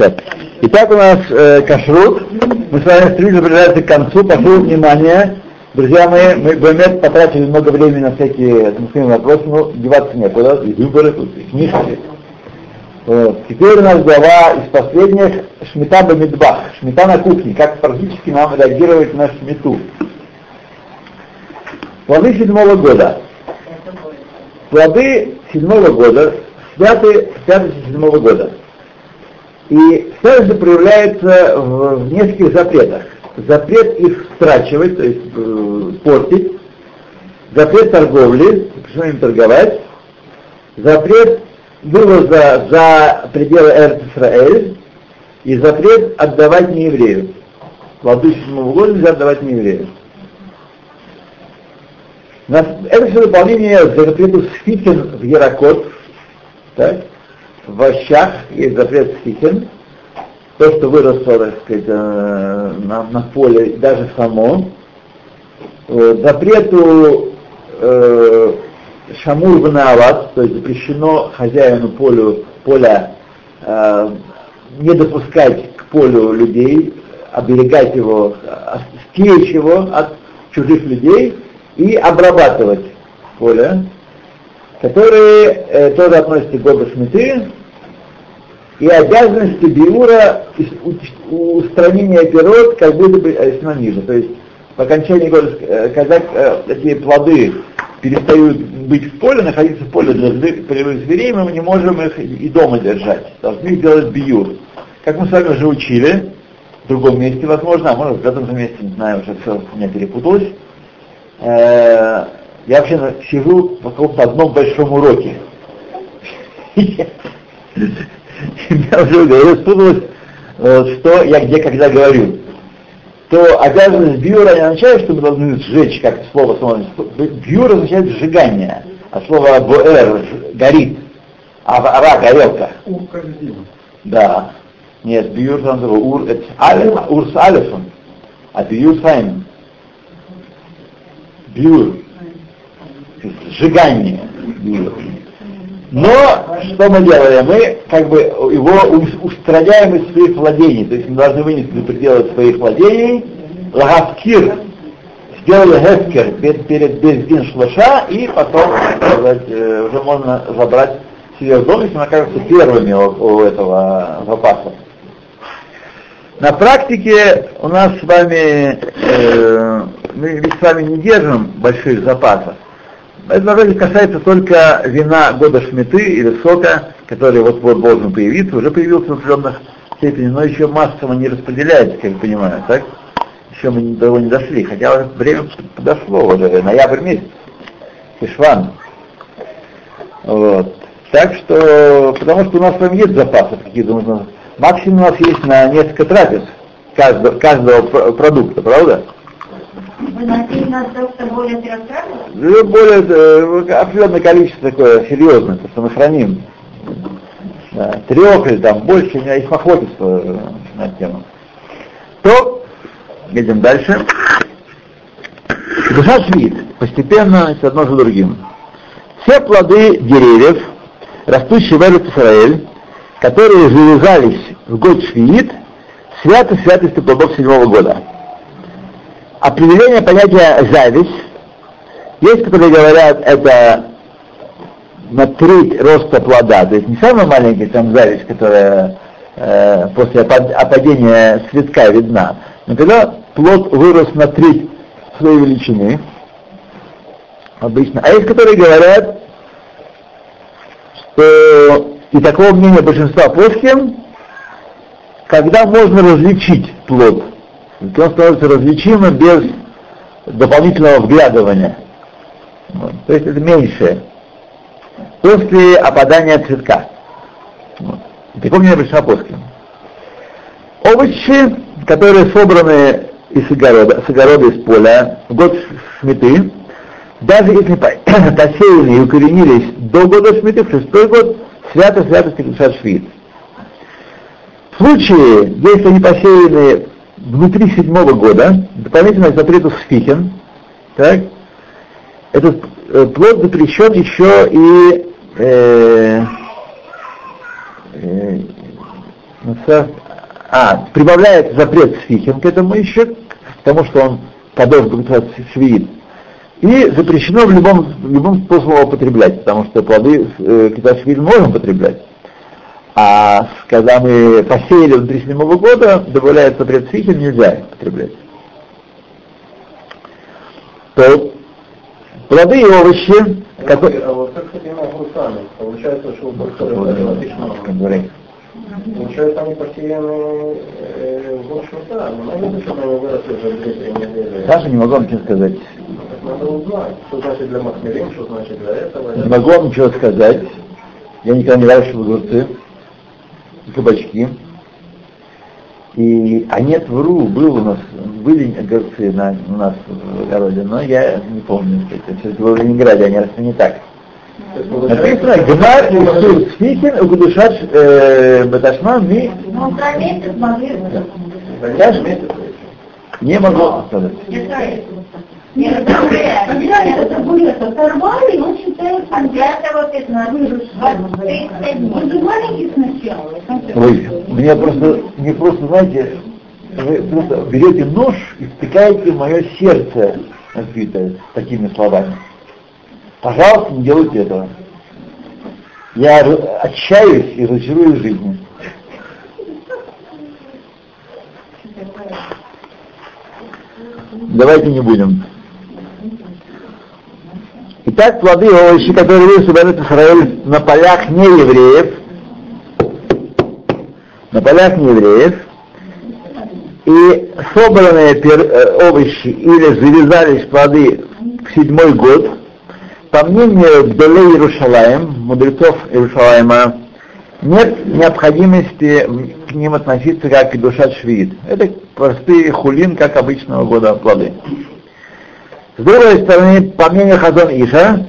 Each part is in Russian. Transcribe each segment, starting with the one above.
Так. Итак, у нас э, кашрут. Мы с вами стрелили приближается к концу. Прошу внимания. Друзья мои, мы Бомет потратили много времени на всякие административные вопросы, но деваться некуда, и выборы, тут и книжки. Вот. Теперь у нас глава из последних Шмита Бамидбах, Шмита на кухне, как практически нам реагировать на Шмиту. Плоды седьмого года. Плоды седьмого года святы святости седьмого года. И святость проявляется в, в нескольких запретах. Запрет их страчивать, то есть э, портить, запрет торговли, почему им торговать, запрет вывоза за пределы Эрт-Исраэль и запрет отдавать нееврею. Плоды седьмого года нельзя отдавать нееврею. Это все дополнение запрету сфитин в Яракот, так? В овощах есть запрет сфитин, то, что выросло, так сказать, э, на, на поле, даже само. Э, запрету э, шамур ванаават, то есть запрещено хозяину полю, поля э, не допускать к полю людей, оберегать его, стеречь его от чужих людей и обрабатывать поле, которые э, тоже относятся к году и обязанности Биура устранения пирот как будто бы весьма ниже. То есть по окончании года, э, когда э, такие плоды перестают быть в поле, находиться в поле для полевых зверей, мы не можем их и дома держать. Должны их делать биюр. Как мы с вами уже учили, в другом месте, возможно, а может в этом же месте, не знаю, уже все у меня перепуталось. Э, я вообще сижу в каком-то одном большом уроке. Я уже говорю, спуталось, что я где, когда говорю. То обязанность бьюра не означает, что мы должны сжечь, как слово смотрим. Бьюр означает сжигание, а слово боэр горит, а ара горелка. Да. Нет, бьюр там ур, это алиф, ур с алифом, а бьюр с Бьюр. Сжигание. Бьюр. Но что мы делаем? Мы как бы его устраняем из своих владений, то есть мы должны вынести за пределы своих владений, лагавкир, сделали гефкер перед, перед бездин шлаша, и потом сказать, э, уже можно забрать себе в дом, если мы окажемся первыми у, у этого запаса. На практике у нас с вами, э, мы ведь с вами не держим больших запасов. Это вроде касается только вина года шметы или сока, который вот-вот должен появиться, уже появился в определенных степени, но еще массово не распределяется, как я понимаю, так? Еще мы до него не дошли, хотя время подошло уже, ноябрь месяц, Кишван. Вот. Так что, потому что у нас там есть запасов какие-то, нужно, максимум у нас есть на несколько трапез каждого, каждого продукта, правда? Вы насильно остался более трех Ну, более, э, определенное количество такое серьезное, то, что мы храним. Да, трех или там больше, у меня есть охотиться э, на тему. То, едем дальше. Душа свит, постепенно с одно за другим. Все плоды деревьев, растущие в Израиль, которые завязались в год швиит, свято святости плодов седьмого года определение понятия зависть. Есть, которые говорят, это на треть роста плода, то есть не самая маленькая там зависть, которая э, после опадения цветка видна, но когда плод вырос на треть своей величины, обычно. А есть, которые говорят, что и такого мнения большинства плоским, когда можно различить плод то становится различимым без дополнительного вглядывания. Вот. То есть это меньше. После опадания цветка. Вот. Такого не большинства плоским. Овощи, которые собраны из огорода, с огорода из поля в год шмиты, даже если посеяны и укоренились до года шмиты, в шестой год, свято святости душа швид. В случае, если они посеяны внутри седьмого года, дополнительно к запрету сфихин, так, этот э, плод запрещен еще и э, э, а, прибавляет запрет сфихин к этому еще, к тому, что он кадош швид. И запрещено в любом, в любом способом употреблять, потому что плоды э, киташвиль можем потреблять. А когда мы посеяли внутри седьмого года, добавляется запрет нельзя потреблять. То плоды и овощи, которые... А вот как с этими огурцами? Получается, что у Получается, они посеяны э, в общем, да, но надо, чтобы они выросли за 2-3 недели. Даже не могу вам ничего сказать. Надо узнать, что значит для махмерин, что значит для этого. Не могу вам ничего сказать. Я никогда не выращивал огурцы кабачки. И, а нет, вру, был у нас, были огурцы на, у нас в огороде, но я не помню, это все было в Ленинграде, они росли не так. Написано, Гмар Исур Сфихин Угудушаш Баташман Ми... Ну, за месяц могли Даже не могу сказать. Нет, это будет оторвали, он считает, а для того ты Он же маленький сначала. Ой, мне просто, мне просто, знаете, вы просто берете нож и втыкаете в мое сердце, Анфита, такими словами. Пожалуйста, не делайте этого. Я отчаюсь и разочарую в жизни. Давайте не будем. Итак, плоды и овощи, которые выросли в Израиль на полях не евреев, на полях не евреев, и собранные э, овощи или завязались плоды в седьмой год, по мнению Долей Иерушалаем, мудрецов Иерушалаема, нет необходимости к ним относиться как к душа швид. Это простые хулин, как обычного года плоды. С другой стороны, по мнению Хазон Иша,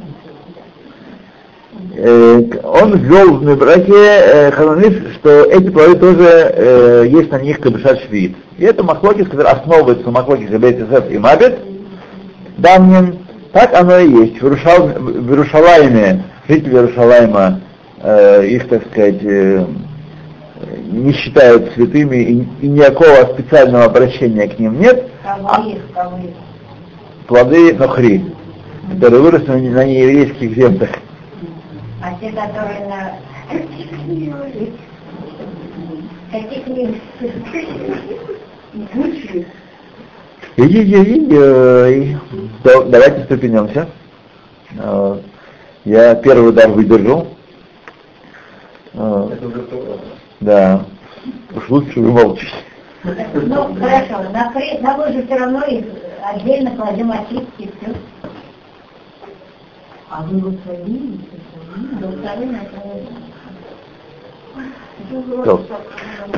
э, он ввел в браке э, Хазон что эти плоды тоже э, есть на них кабушат швид. И это махлокис, который основывается на махлокис Бейтисеф и Мабет, давним, так оно и есть. В, Рушал, в Иерушалайме, жители Иерушалайма, э, их, так сказать, э, не считают святыми и, и никакого специального обращения к ним нет. А, плоды нохри, которые выросли на нееврейских землях. А те, которые на каких Ой-ой-ой, давайте ступенемся. Я первый удар выдержал. Да. Уж лучше вы молчите. Ну, хорошо, на, на лыжи все равно их отдельно кладем очистки и все. А вы благословили? Благословили,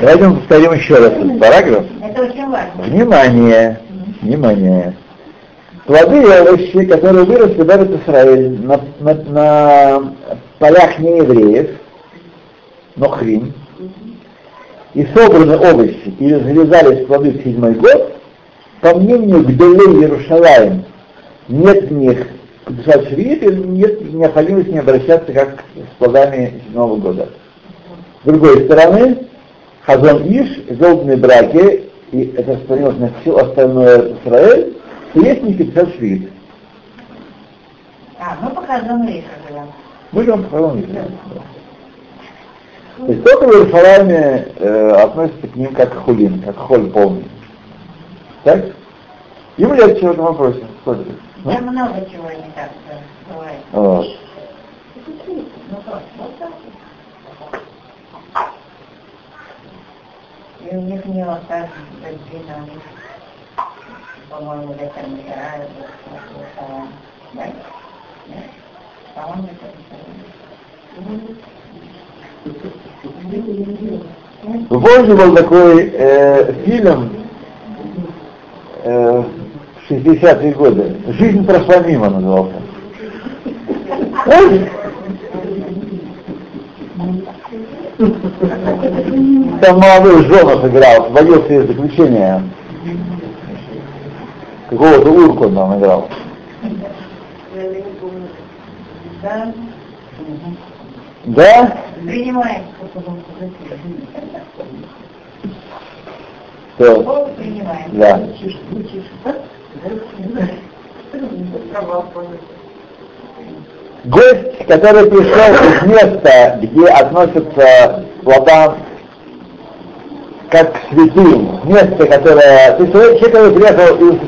Давайте мы повторим еще раз этот параграф. Это очень важно. Внимание! Внимание! Плоды и овощи, которые выросли в Эрет Исраиль на, на, на полях неевреев, Нохрим, и собраны овощи, и завязались плоды в седьмой год, по мнению Гдолей Иерушалаем, нет в них дышать нет необходимости не обращаться как с плодами седьмого года. С другой стороны, Хазон Иш, желтные браки, и это распространилось на все остальное Израиль, есть не 50 швид. А, мы по Хазону Иша. Мы живем по Хазону Иша. То есть только в Иерусалиме э, относится к ним как хулин, как холь полный. Так? Ему легче в этом вопросе. Там много чего не так бывает. Вот. Ну, И у них не вот так у них, по-моему, это не да? По-моему, это Позже был такой э, фильм э, в 60-е годы. «Жизнь прошла мимо» назывался. Там молодой Жонов играл, вводился из заключения. Какого-то урку он там играл. Да? Принимаем. То, Бог принимаем. да. Гость, который пришел из места, где относятся плодам как к святым, место, которое... То есть человек, который приехал из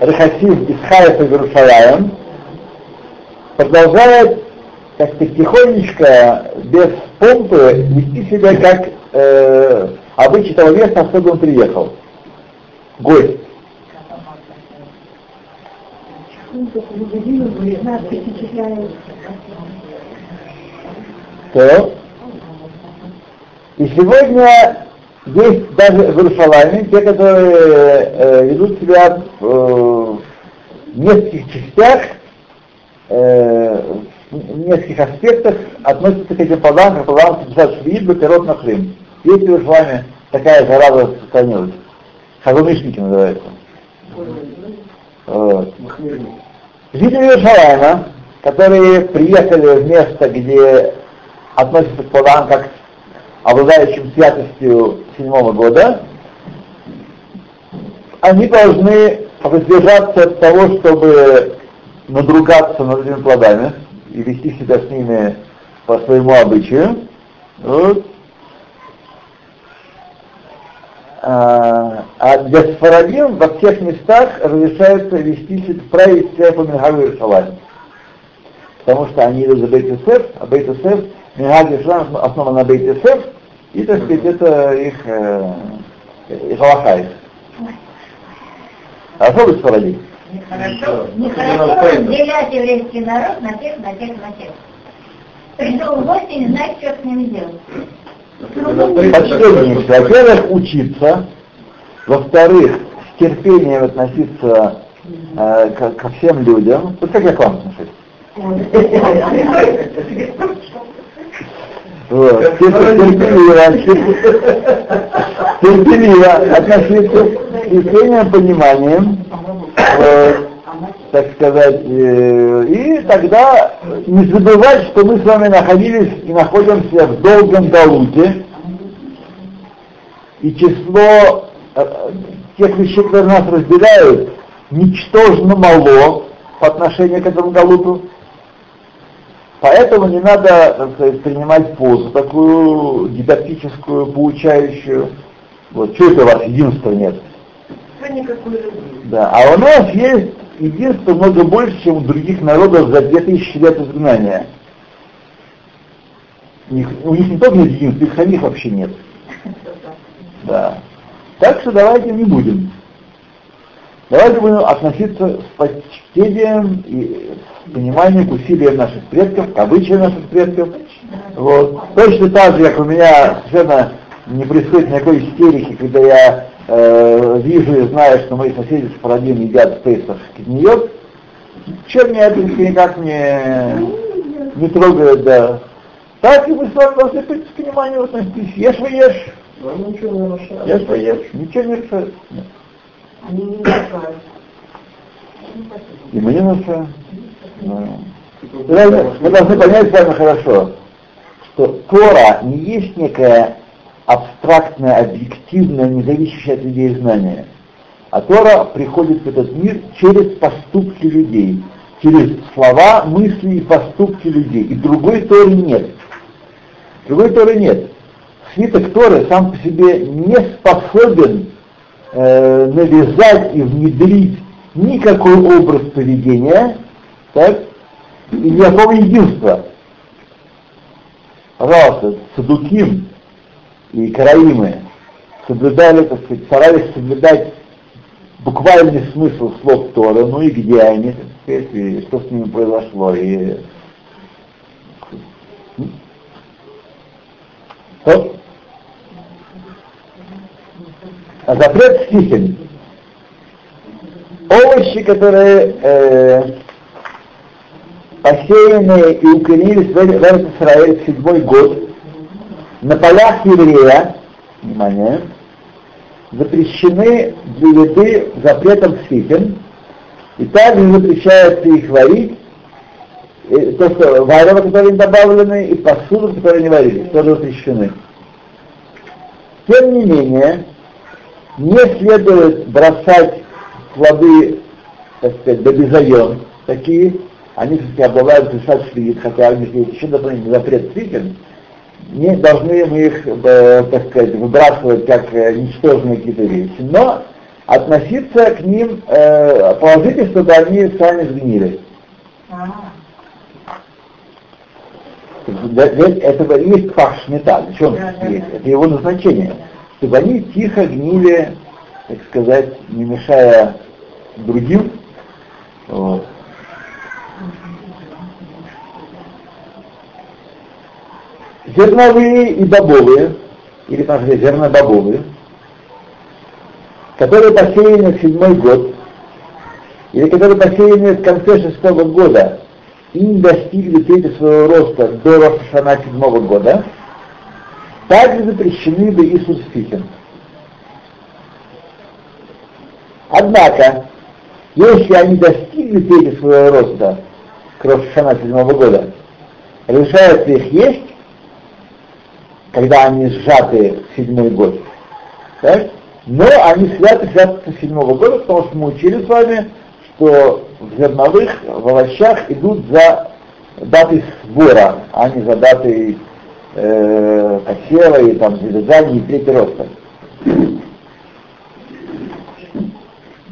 Рахасим, из Хайфа в Иерусалим, продолжает как-то тихонечко, без помпы, вести себя как э, обычай того откуда он приехал. Гость. То. И сегодня есть даже в Иерусалиме те, которые э, ведут себя э, в нескольких частях, э, в нескольких аспектах относятся к этим плодам, как плодам Швид, Бакерот на Хрим. Есть в Иерусалиме такая жара сохранилась. Хазунышники называется. Жители Иерусалима, которые приехали в место, где относятся к плодам как обладающим святостью седьмого года, они должны воздержаться от того, чтобы надругаться над этими плодами и вести себя с ними по своему обычаю. Вот. А, а для сфарадим во всех местах разрешается вести себя, править себя по Минхагу Иерусалим. Потому что они идут за Бейт Йосеф, а Бейт Йосеф, Минхаг Иерусалим основан на Бейт Йосеф, и, так сказать, это их, э, их их. Хорошо вы сфарадим? Нехорошо, нехорошо разделять еврейский народ на тех, на тех, на тех. Пришел в гости и не знает, что с ними делать. Почтение, во-первых, учиться, во-вторых, с терпением относиться э, ко, ко всем людям. Вот как я к вам отношусь? Вот. Терпеливо, терпеливо относиться с терпением, пониманием, э, так сказать, э, и тогда не забывать, что мы с вами находились и находимся в долгом галуте, и число э, тех вещей, которые нас разделяют, ничтожно мало по отношению к этому галуту. Поэтому не надо, так сказать, принимать позу такую дидактическую, поучающую. Вот, что это у вас единства нет? Да, а у нас есть единство много больше, чем у других народов за 2000 лет изгнания. У них, у них не только нет единства, их самих вообще нет. Да. Так что давайте не будем. Давайте будем относиться с почтением и с пониманием к усилиям наших предков, к обычаям наших предков. Вот. Точно так же, как у меня совершенно не происходит никакой истерики, когда я э, вижу и знаю, что мои соседи с Парадин едят в Пейсах кидниет, чем меня это никак не, не трогает, да. Так и мы с вами должны быть с пониманием относиться. Ешь вы ешь. Вам ничего не мешает. Ешь вы ешь. Ничего не. Они мешают. И мы не нарушаем. Мы должны, понять с вами хорошо, что Тора не есть некое абстрактное, объективное, независящее от людей знание. А Тора приходит в этот мир через поступки людей, через слова, мысли и поступки людей. И другой Торы нет. Другой Торы нет. Свиток Торы сам по себе не способен э, навязать и внедрить никакой образ поведения, так, и никакого единства. Пожалуйста, Садуким и Караимы соблюдали, так сказать, старались соблюдать буквальный смысл слов Тора, ну и где они, так сказать, и что с ними произошло, и Стоп. А запрет стихен. Овощи, которые э, посеянные и укоренились в в седьмой год, на полях еврея, внимание, запрещены еды запретом свитен, и также запрещается их варить то, что варево, которые добавлены, и посуду, которые не варились, тоже запрещены. Тем не менее, не следует бросать плоды, так сказать, до такие, они все-таки обладают швид, хотя у них есть еще дополнительный запрет свитин, не должны мы их, э, так сказать, выбрасывать как э, ничтожные какие-то вещи, но относиться к ним э, положительно, чтобы они сами сгнили. Это есть пах шмета, в чем да, есть? Это его назначение. Чтобы они тихо гнили, так сказать, не мешая другим. Вот. Зерновые и бобовые, или там зернобобовые, которые посеяны в седьмой год, или которые посеяны в конце шестого года и не достигли трети своего роста до Рошашана седьмого года, также запрещены бы Иисус Фихин. Однако, если они достигли трети своего роста к Рошашана седьмого года, решается их есть, когда они сжаты в седьмой год, так? но они святы святы седьмого года, потому что мы учили с вами, что в зерновых, в овощах идут за датой сбора, а не за датой э, посева и там завязания и третий роста.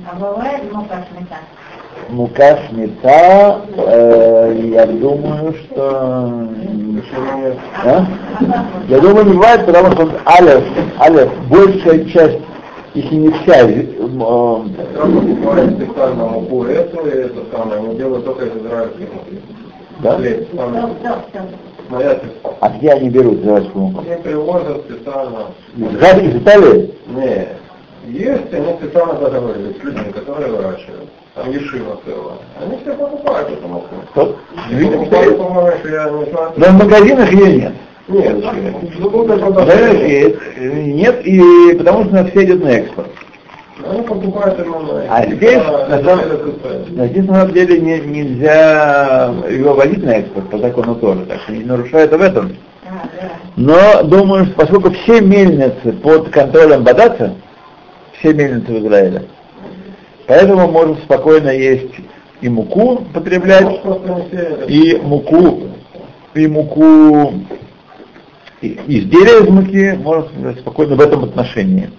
А бывает мука смета? Мука смета, э, я думаю, что... А? Я думаю, не бывает, потому что алев, алев, большая часть если не вся... Покупают специально муку эту и это самое, они делают только из израильских Да? А где они берут израильскую муку? Они привозят специально. Из Италии? Нет. Есть, они специально договорились с людьми, которые выращивают. Там Ешива целая. Они все покупают эту муку. Что? Покупают, по-моему, я не знаю. Но в магазинах ее нет. Нет, да, нет, нет, и потому что на все идет на экспорт. Они покупают А здесь, на самом, здесь на самом деле не, нельзя его возить на экспорт по закону тоже, так что не нарушает в этом. Но думаю, что поскольку все мельницы под контролем Бадаца, все мельницы в Израиле, поэтому можно спокойно есть и муку потреблять, и муку, и муку изделия из муки можно спокойно в этом отношении.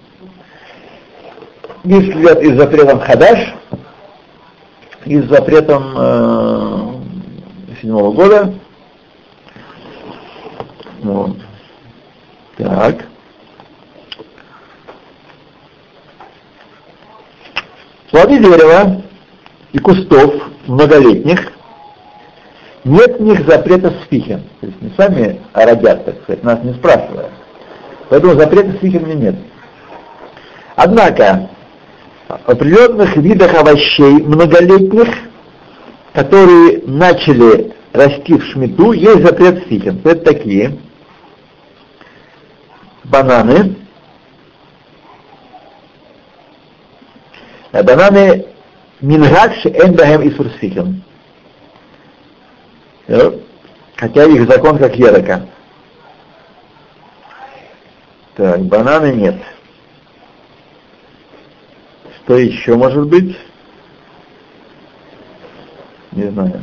Есть взят и запретом хадаш, и запретом э, седьмого года. Вот. Так. Плоды дерева и кустов многолетних нет в них запрета сфихин. То есть не сами родят, так сказать, нас не спрашивая. Поэтому запрета сфихин нет. Однако, в определенных видах овощей многолетних, которые начали расти в шмиту, есть запрет сфихин. Это такие бананы, бананы мингакши энбахем и сурсфихин хотя их закон как ерока. Так, бананы нет. Что еще может быть? Не знаю.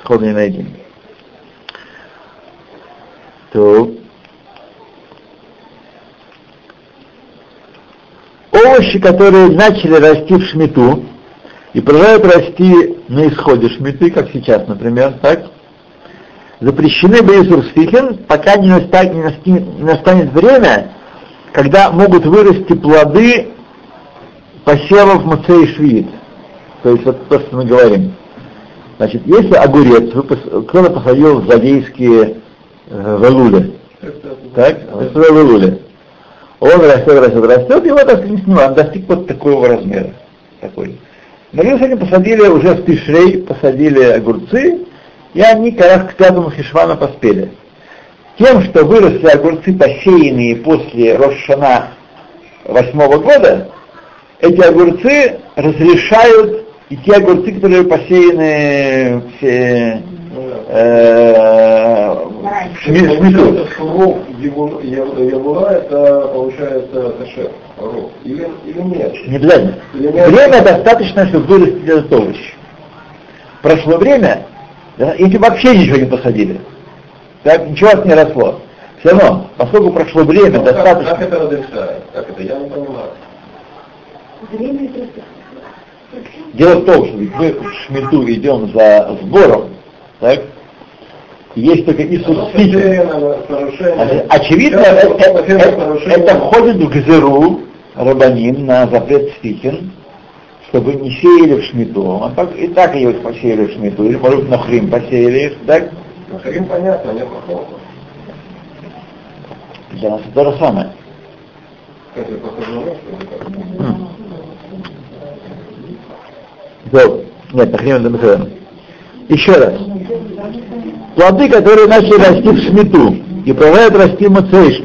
Сходу не найдем. То овощи, которые начали расти в шмету, и продолжают расти на исходе шмиты, как сейчас, например, так, запрещены Бейсур Сфихин, пока не настанет, не, настанет, не настанет время, когда могут вырасти плоды посевов Мацей Швид. То есть вот то, что мы говорим. Значит, если огурец, кто-то посадил в задейские э, велуле, так, в велуле, он растет, растет, растет, и вот не снимаем, достиг вот такого размера. Такой. Наряду с этим посадили уже в Тишрей, посадили огурцы, и они как раз к пятому Хишвану поспели. Тем, что выросли огурцы, посеянные после Рошана восьмого года, эти огурцы разрешают и те огурцы, которые посеяны все э, шмиту. Ров Явула это получается кашер. Ров. Или, или нет? Не обязательно. Время достаточно, чтобы вырастить этот овощ. Прошло время, если вообще ничего не посадили, так ничего не росло. Все равно, поскольку прошло время, Но достаточно. Как, как это разрешает? Как это? Я не понимаю. Время это Дело в том, что мы в Шмиту идем за сбором, так? Есть только Иисус Фитин. Очевидно, это, это, это входит в Гзеру Рабаним на запрет Стихин, чтобы не сеяли в Шмиту. А так, и так ее посеяли в Шмиту, или, может быть, на Хрим посеяли их, так? Хрим понятно, нет вопросов. Для нас это то же самое. Это похоже на. Нет, на Хрим это Еще раз. Плоды, которые начали расти в Шмиту и продолжают расти Мацей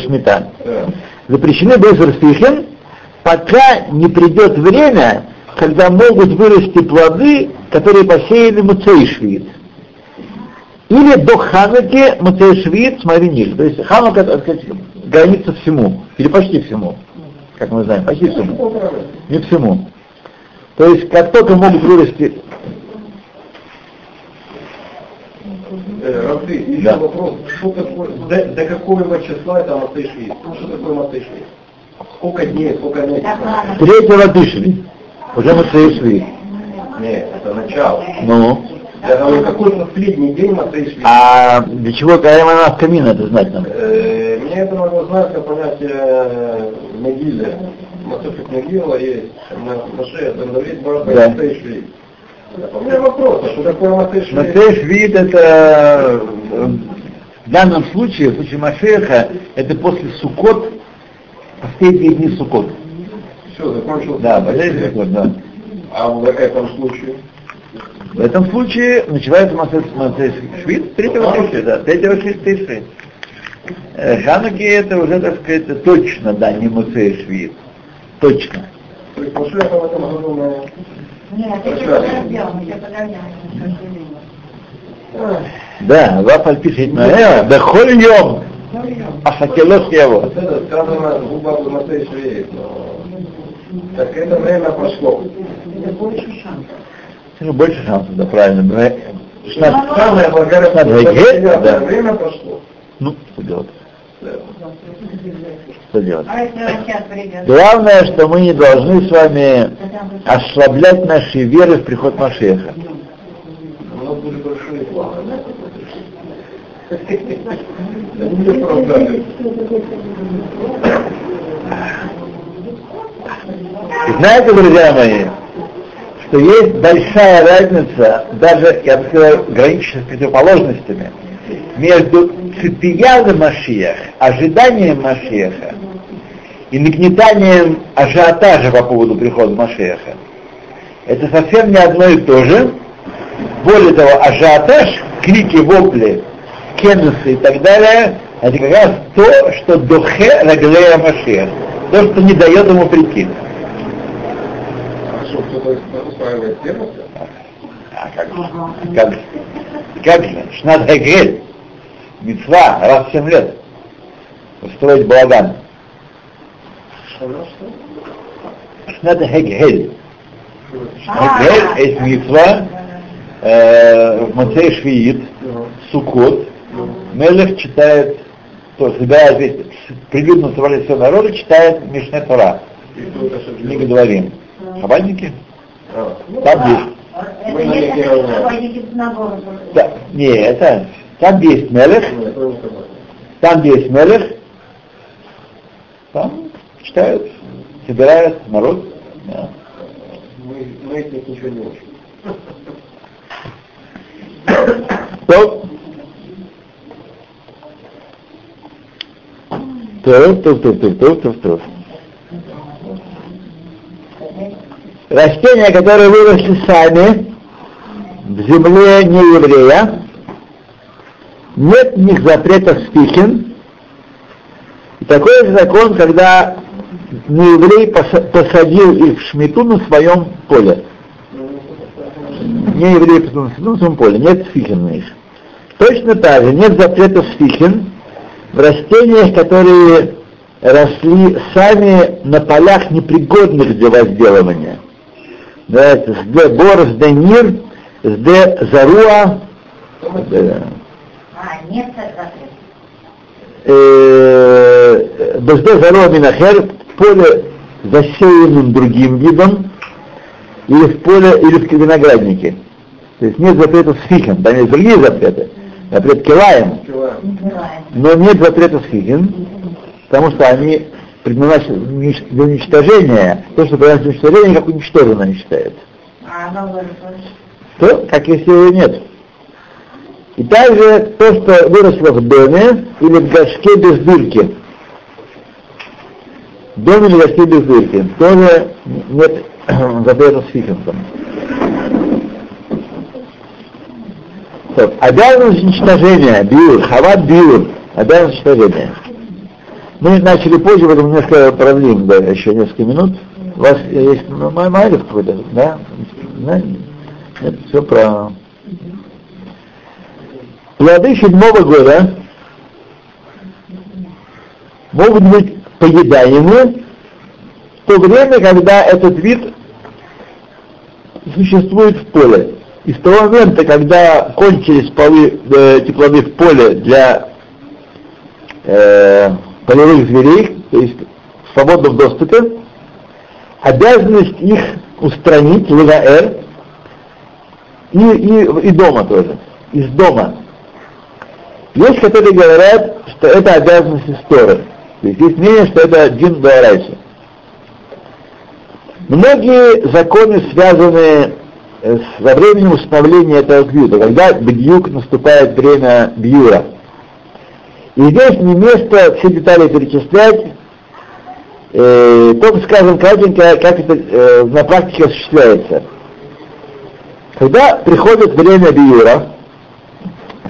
Шмита, Да. запрещены без Растихин, пока не придет время, когда могут вырасти плоды, которые посеяли Муцейшвид. Или до Хануки Муцейшвид, смотри ниже. То есть Ханука, так сказать, граница всему, или почти всему, как мы знаем, почти всему, не всему. То есть как только могут вырасти, Э, Равды, еще Да. вопрос, что такое, до, до какого числа это Матышви? Ну, что такое Матышви? Сколько дней, сколько месяцев? Третьего Тишви, уже Муцейшвид. Нет, это начало. Ну, Я говорю, какой последний день Матышви? а для чего Каэма Камина это знать надо? Э, Мне это надо знать как понятие э, Могилы. Матышев Могила есть, шее это Давид Барба Да. Матышви. У меня вопрос, а что такое Матышви? Мацейшвид это э, в данном случае, в случае Машеха, это после Сукот, последние дни Сукот. Все, закончился. Да, последний Сукот, да. А в этом случае? В этом случае начинается Мацейшвид третьего Тишри, да, третьего Тишри. Э, Хануки это уже, так сказать, точно, да, не Мацейшвид. Точно. То есть Машеха в этом году мы... Нет, еще подождем. Да, Вафаль пишет на да холь йом, а хакелос его. Это сказано в губах Матышви, но... Так это время прошло. Ну, больше шансов, да, правильно. Мы- шестнадцать- Самое да. время прошло. Ну, что делать? Что делать? А? Главное, что мы не должны с вами ослаблять наши веры в приход Машеха. Знаете, друзья мои, что есть большая разница, даже, я бы сказал, граничащая с противоположностями, между цепиями Машиях, ожиданием Машеха и нагнетанием ажиотажа по поводу прихода Машеха. Это совсем не одно и то же. Более того, ажиотаж, крики, вопли, кенусы и так далее, это как раз то, что дохе раглея Машех, то, что не дает ему прийти. А что, кто-то устраивает первое? А как, же? как, же? как же? Шнат Хегель, мецва, раз в 7 лет, устроить балаган. Что, ну что? Шнат Хегель. А, Хегель есть мецва, э, в Мацей Швиит, Сукот, Мелех читает, то есть собирает весь, прилюдно собрали все народы, читает Мишне Тора. Это Не говорим. Хабадники? А, Там есть. Это. Да, не, это, там где есть Мелех. Там, где есть Мелех, там читают, собирают народ. Да. Мы, мы из них ничего не учим. То, то, то, то, то, то, то, то. Растения, которые выросли сами в земле не еврея, нет в них запретов стихин. И такой же закон, когда нееврей поса- посадил их в шмиту на своем поле. не евреи в своем поле, нет сфихин на них. Точно так же нет запрета сфихин в растениях, которые росли сами на полях непригодных для возделывания. Давайте, сде бор, сде нир, сде заруа. А, нет Безде заруа минахер, поле засеянным другим видом, или в поле, или в винограднике. То есть нет запрета с фихом, там есть другие запреты. Запрет килаем, но нет запрета с фихин, потому что они предназначены для уничтожения, то, что предназначено для уничтожения, как уничтожено не считается. То, как если его нет. И также то, что выросло в доме или в горшке без дырки. В доме или горшке без дырки. Тоже нет запрета с фихинцем. Обязанность уничтожения, биур, хават биур, обязанность уничтожения. Мы начали позже, поэтому немножко продлим, да, еще несколько минут. У вас есть майлик какой-то, да? Нет, все про... Плоды седьмого года могут быть поедаемы в то время, когда этот вид существует в поле. И с того момента, когда кончились полы, э, эти плоды в поле для э, полевых зверей, то есть в свободном доступе, обязанность их устранить, ЛВР, и, и, и дома тоже, из дома. Есть, которые говорят, что это обязанность истории. То есть есть мнение, что это Дин Байрайса. Многие законы связаны с, во времени установления этого бьюта, когда бьюк наступает время бьюра. И здесь не место все детали перечислять, э, только скажем кратенько, как это э, на практике осуществляется. Когда приходит время биюра,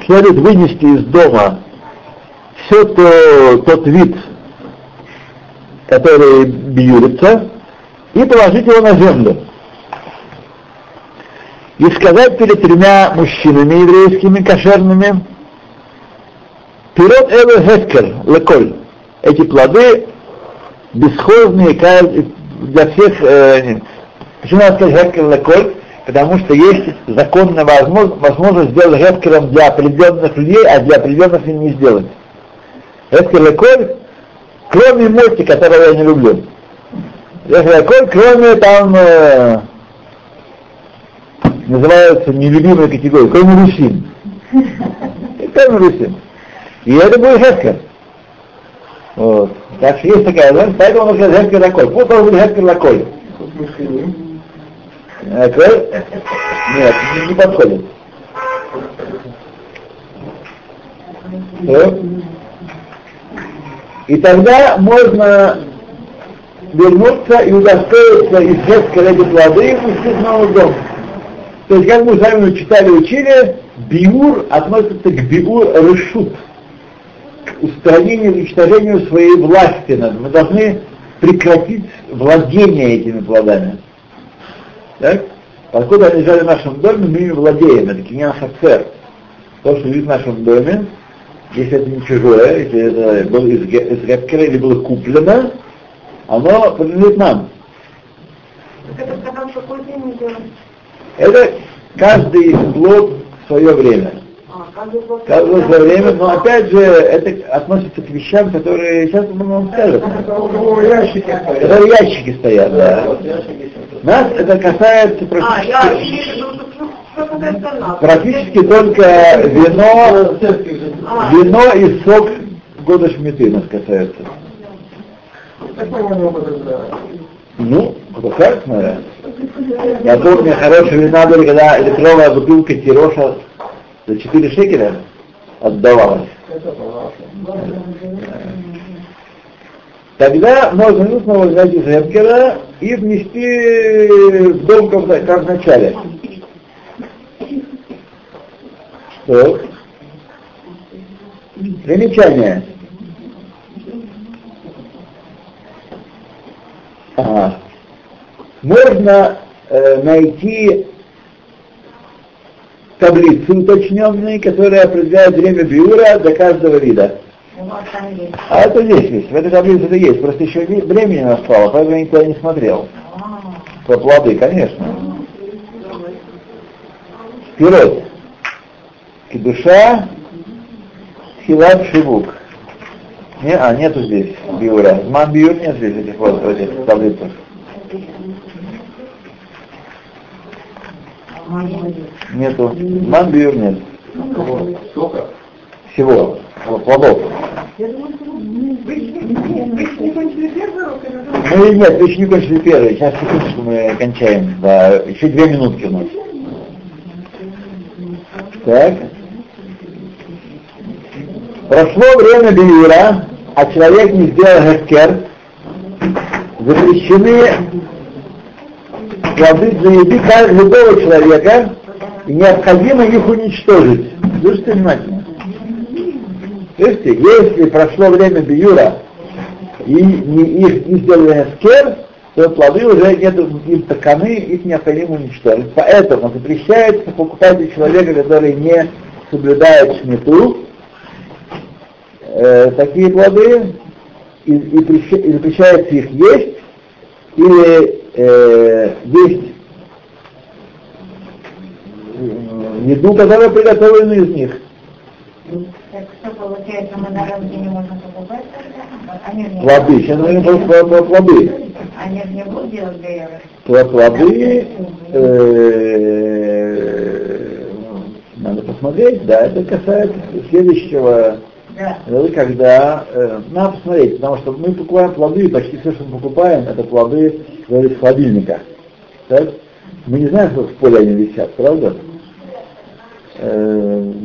следует вынести из дома все то, тот вид, который биюрится, и положить его на землю. И сказать перед тремя мужчинами еврейскими, кошерными, Пирот Эве Хескер, Леколь. Эти плоды бесхозные для всех. Э, почему надо сказать Хескер Леколь? Потому что есть законная возможность, возможность сделать Хескером для определенных людей, а для определенных не сделать. Хескер Леколь, кроме Моти, которого я не люблю. Хескер Леколь, кроме там э, называются нелюбимой категорией, кроме русин. Кроме русин. И это будет Хескер. Вот. Так что есть такая поэтому он сказать Хескер Лаколь. Вот должен быть Хескер Лаколь. Лаколь? Нет, не, подходит. И тогда можно вернуться и удостоиться из Хескера эти плоды и пустить снова в дом. То есть, как мы с вами читали, учили, биур относится к биур решут устранению, уничтожению своей власти. Мы должны прекратить владение этими плодами. Так? Поскольку они лежали в нашем доме, мы ими владеем. Это киньян хацер. То, что лежит в нашем доме, если это не чужое, если это было из, из или было куплено, оно принадлежит нам. Это Это каждый плод в свое время. Каждое свое время, но опять же, это относится к вещам, которые сейчас мы вам скажем. Которые ящики стоят, да. Нас это касается практически, практически только вино, вино и сок года шмиты нас касается. Ну, как, наверное. Я помню, хорошие вина были, когда литровая бутылка тироша за 4 шекеля отдавалось. Тогда можно снова взять из Эпкера и внести в дом, как, как в начале. Что? Примечание. Ага. Можно э, найти таблицы уточненные, которые определяют время биура для каждого вида. А это здесь есть, в этой таблице это есть, просто еще времени не настало, поэтому я никуда не смотрел. По плоды, конечно. Вперед. Кедуша, Хилат Шивук. Не, а, нету здесь биура. Зман биур нет здесь этих вот этих таблицах. Нету. Зман биур нет. Сколько? Всего. Плодов. Мы нет, вы еще не кончили первый. Сейчас секундочку мы кончаем. Да, еще две минутки у нас. Так. Прошло время Биура, а человек не сделал гескер, запрещены плоды для еды любого человека, и необходимо их уничтожить. Слушайте внимательно. Слышите, если прошло время Биюра, и не, их не сделали гескер, то плоды уже нет им таканы, их необходимо уничтожить. Поэтому запрещается покупать у человека, который не соблюдает шмиту, э, такие плоды и, и, и запрещается их есть или э, есть еду, которая приготовлена из них. Так что получается, мы на рынке не можем покупать Они не плоды, сейчас мы говорим про, про плоды. Они же не будут делать ГР. Плоды, э, надо посмотреть, да, это касается следующего Да. когда э, надо посмотреть, потому что мы покупаем плоды, и почти все, что мы покупаем, это плоды из холодильника. Так? Мы не знаем, что в поле они висят, правда? Э,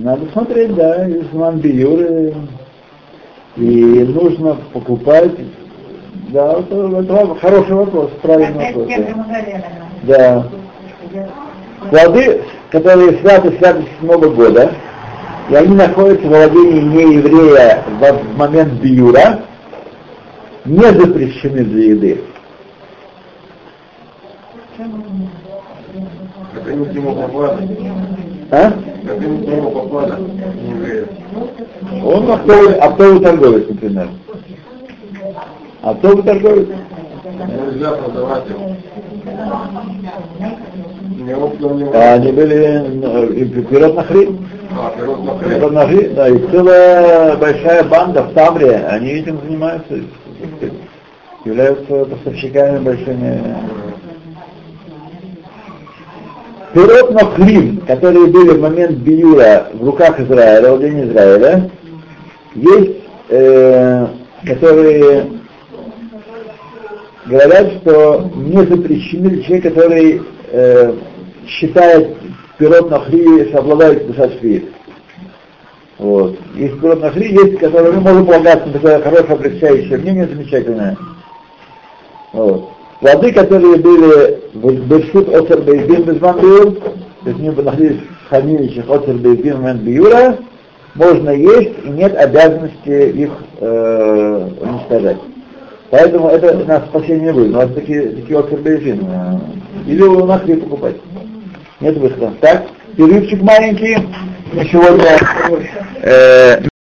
надо смотреть, да, из манбиюры, и нужно покупать, да, это, это хороший вопрос, правильный вопрос. Да. да. Плоды, которые святы святы с седьмого года, и они находятся в владении нееврея в момент биюра, не запрещены для еды. Это не поклада. А? Он оптовый, оптовый торговец, например. Оптовый торговец. Нельзя продавать его. А они были э, пирот на хлеб. А, пирот на хлеб, да, и целая большая банда в Тамре, они этим занимаются, являются поставщиками большими. Пирот на хлеб, которые были в момент Биюра в руках Израиля, в день Израиля, есть, э, которые говорят, что не запрещены человека, который э, считает пирот нахри, что обладает душа шви. Вот. Есть пирот нахри, есть, который мы можем полагаться на такое хорошее облегчающее мнение, замечательное. Вот. Плоды, которые были в Бершут Осер Бейдин Безман Биур, то есть они находились в хранилище Осер Бейдин Мен Биура, можно есть и нет обязанности их э, уничтожать. Поэтому это у нас спасение будет. Но это такие, такие Осер Бейдин. Э, или у нас их покупать. Нет выхода. Так, перерывчик маленький. На сегодня э,